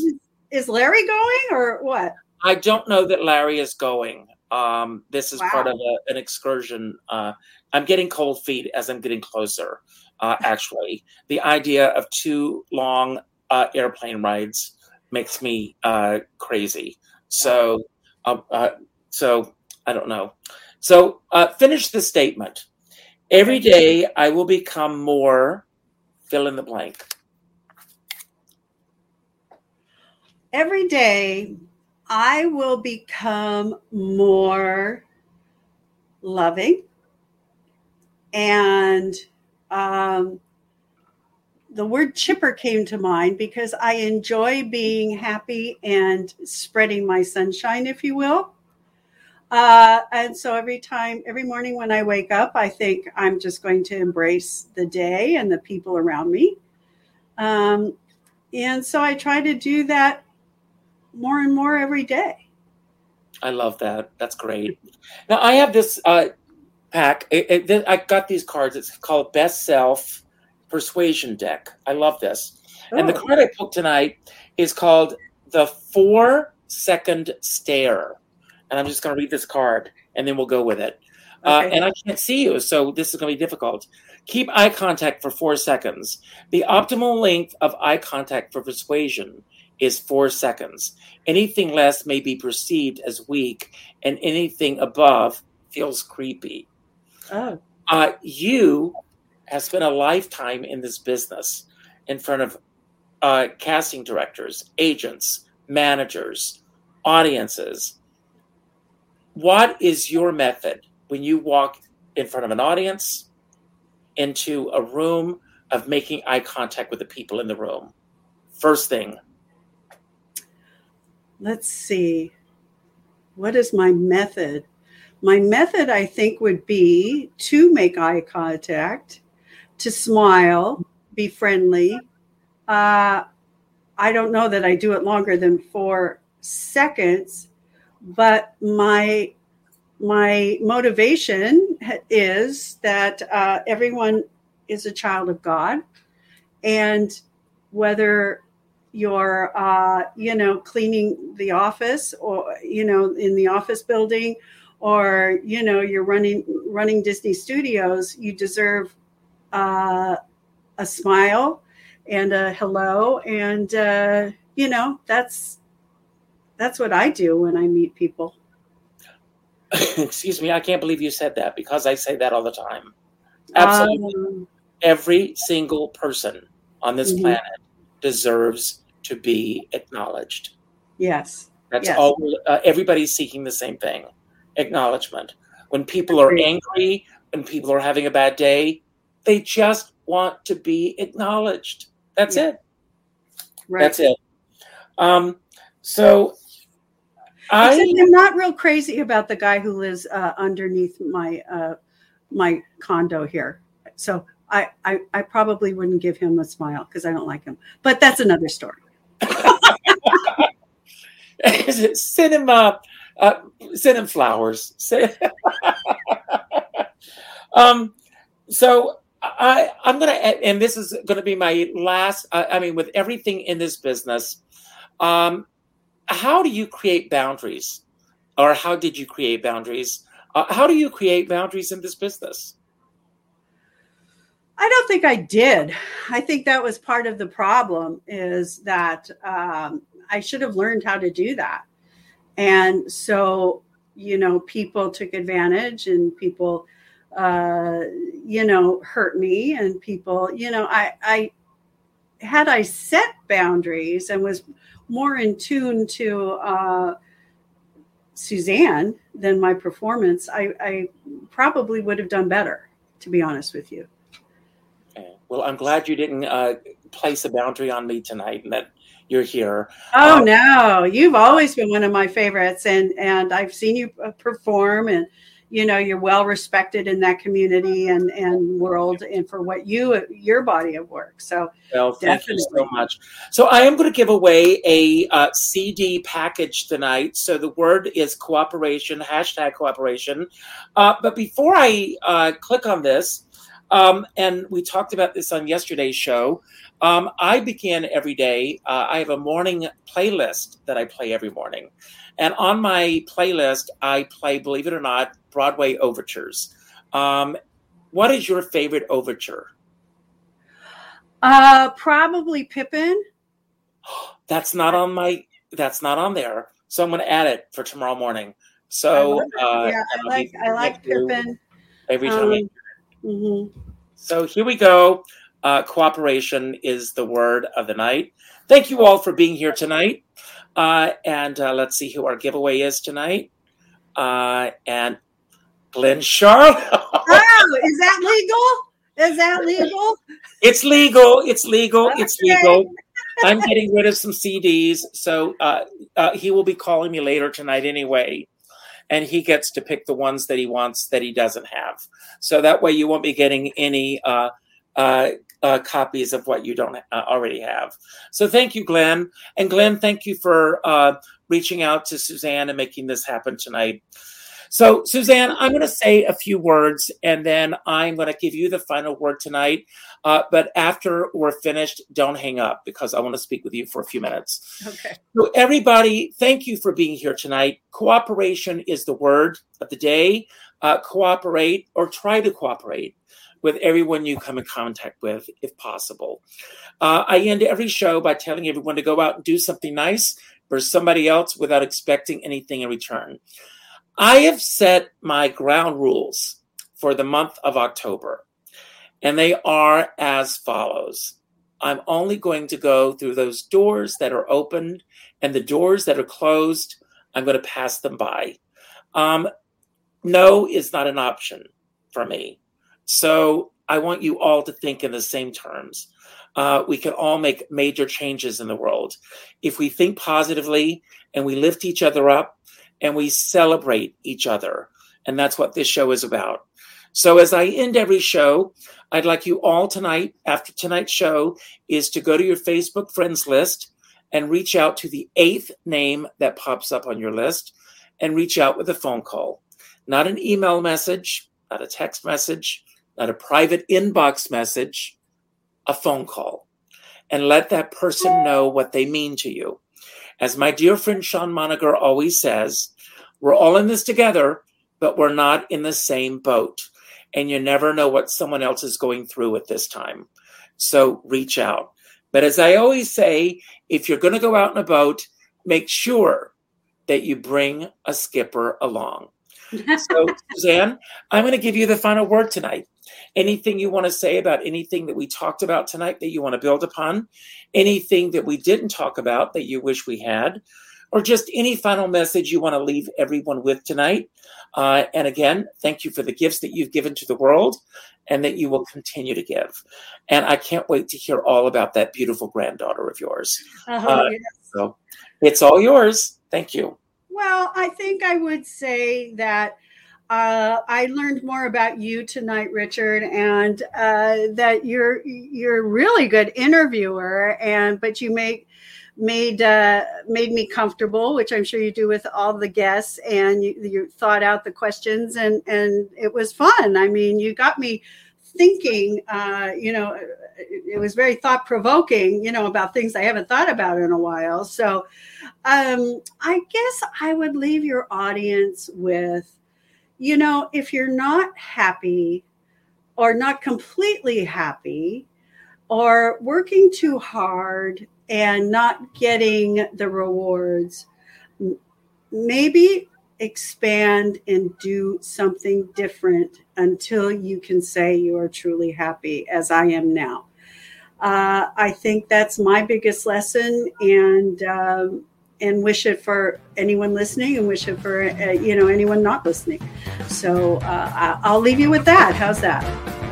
Is Larry going or what? I don't know that Larry is going. Um, this is wow. part of a, an excursion. Uh, I'm getting cold feet as I'm getting closer. Uh, actually, the idea of two long uh, airplane rides makes me uh, crazy. So, um, uh, so I don't know. So, uh, finish the statement. Every day I will become more. Fill in the blank. Every day I will become more loving and um, the word chipper came to mind because I enjoy being happy and spreading my sunshine, if you will. Uh, and so every time, every morning when I wake up, I think I'm just going to embrace the day and the people around me. Um, and so I try to do that more and more every day. I love that. That's great. Now I have this uh, pack. It, it, I got these cards. It's called Best Self Persuasion Deck. I love this. Oh. And the oh. card I picked tonight is called the Four Second Stare. And I'm just going to read this card, and then we'll go with it. Uh, okay. Uh, and I can't see you, so this is going to be difficult. Keep eye contact for four seconds. The optimal length of eye contact for persuasion is four seconds. Anything less may be perceived as weak, and anything above feels creepy. Oh. Uh, you have spent a lifetime in this business in front of uh, casting directors, agents, managers, audiences. What is your method when you walk in front of an audience into a room of making eye contact with the people in the room? First thing, let's see, what is my method? My method, I think, would be to make eye contact, to smile, be friendly. Uh, I don't know that I do it longer than four seconds, but my my motivation is that uh, everyone is a child of God, and whether you're uh, you know cleaning the office or you know in the office building or you know you're running running disney studios you deserve uh, a smile and a hello and uh, you know that's that's what i do when i meet people excuse me i can't believe you said that because i say that all the time absolutely um, every single person on this mm-hmm. planet deserves to be acknowledged. Yes, That's Yes. all. Uh, everybody's seeking the same thing: acknowledgement. When people are angry, when people are having a bad day, they just want to be acknowledged. That's Yeah. it. Right. That's it. Um, so I I'm not real crazy about the guy who lives uh, underneath my uh, my condo here. So I, I I probably wouldn't give him a smile because I don't like him. But that's another story. him uh, send him flowers. Um, so I I'm gonna and this is gonna be my last. I, I mean, with everything in this business, um, how do you create boundaries, or how did you create boundaries? Uh, how do you create boundaries in this business? I don't think I did. I think that was part of the problem is that um, I should have learned how to do that. And so, you know, people took advantage and people, uh, you know, hurt me and people, you know, I, I, had I set boundaries and was more in tune to uh, Suzanne than my performance, I, I probably would have done better, to be honest with you. Well, I'm glad you didn't uh, place a boundary on me tonight, and that you're here. Oh Um, no, you've always been one of my favorites, and and I've seen you uh, perform, and you know you're well respected in that community and and world, and for what you your body of work. So Well, thank you so much. So I am going to give away a uh, CD package tonight. So the word is cooperation, hashtag cooperation. Uh, but before I uh, click on this, um, and we talked about this on yesterday's show, um, I begin every day. Uh, I have a morning playlist that I play every morning. And on my playlist, I play, believe it or not, Broadway overtures. Um, what is your favorite overture? uh, probably Pippin. That's not on my. That's not on there. So I'm going to add it for tomorrow morning. So it. uh, yeah, I like I like Pippin. every time. I- Um, mhm. So here we go. Uh, cooperation is the word of the night. Thank you all for being here tonight. Uh, and uh, let's see who our giveaway is tonight. Uh, and Glenn Charlotte. Oh, is that legal? Is that legal? it's legal. It's legal. It's legal. I'm getting rid of some CDs, so uh, uh, he will be calling me later tonight anyway, and he gets to pick the ones that he wants that he doesn't have. So that way, you won't be getting any uh, uh, uh, copies of what you don't uh, already have. So thank you, Glenn, and Glenn, thank you for uh, reaching out to Suzanne and making this happen tonight. So, Suzanne, I'm going to say a few words and then I'm going to give you the final word tonight. Uh, but after we're finished, don't hang up because I want to speak with you for a few minutes. Okay. So, everybody, thank you for being here tonight. Cooperation is the word of the day. Uh, cooperate or try to cooperate with everyone you come in contact with, if possible. Uh, I end every show by telling everyone to go out and do something nice for somebody else without expecting anything in return. I have set my ground rules for the month of October, and they are as follows. I'm only going to go through those doors that are opened, and the doors that are closed, I'm going to pass them by. Um, no is not an option for me. So I want you all to think in the same terms. Uh, we can all make major changes in the world if we think positively and we lift each other up and we celebrate each other. And that's what this show is about. So as I end every show, I'd like you all tonight, after tonight's show, is to go to your Facebook friends list and reach out to the eighth name that pops up on your list and reach out with a phone call. Not an email message, not a text message, not a private inbox message, a phone call. And let that person know what they mean to you. As my dear friend Sean Moniger always says, we're all in this together, but we're not in the same boat. And you never know what someone else is going through at this time. So reach out. But as I always say, if you're going to go out in a boat, make sure that you bring a skipper along. So, Suzanne, I'm going to give you the final word tonight. Anything you want to say about anything that we talked about tonight that you want to build upon? Anything that we didn't talk about that you wish we had? Or just any final message you want to leave everyone with tonight. Uh, and again, thank you for the gifts that you've given to the world and that you will continue to give. And I can't wait to hear all about that beautiful granddaughter of yours. Uh-huh, uh, yes. So it's all yours. Thank you. Well, I think I would say that uh, I learned more about you tonight, Richard, and uh, that you're you're a really good interviewer, and but you make made uh, made me comfortable, which I'm sure you do with all the guests, and you, you thought out the questions, and and it was fun. I mean, you got me thinking. Uh, you know, it was very thought provoking. You know, about things I haven't thought about in a while. So, um, I guess I would leave your audience with you know, if you're not happy or not completely happy or working too hard and not getting the rewards, maybe expand and do something different until you can say you are truly happy, as I am now. Uh, I think that's my biggest lesson, and um, and wish it for anyone listening and wish it for uh, you know anyone not listening. So uh, i'll leave you with that. How's that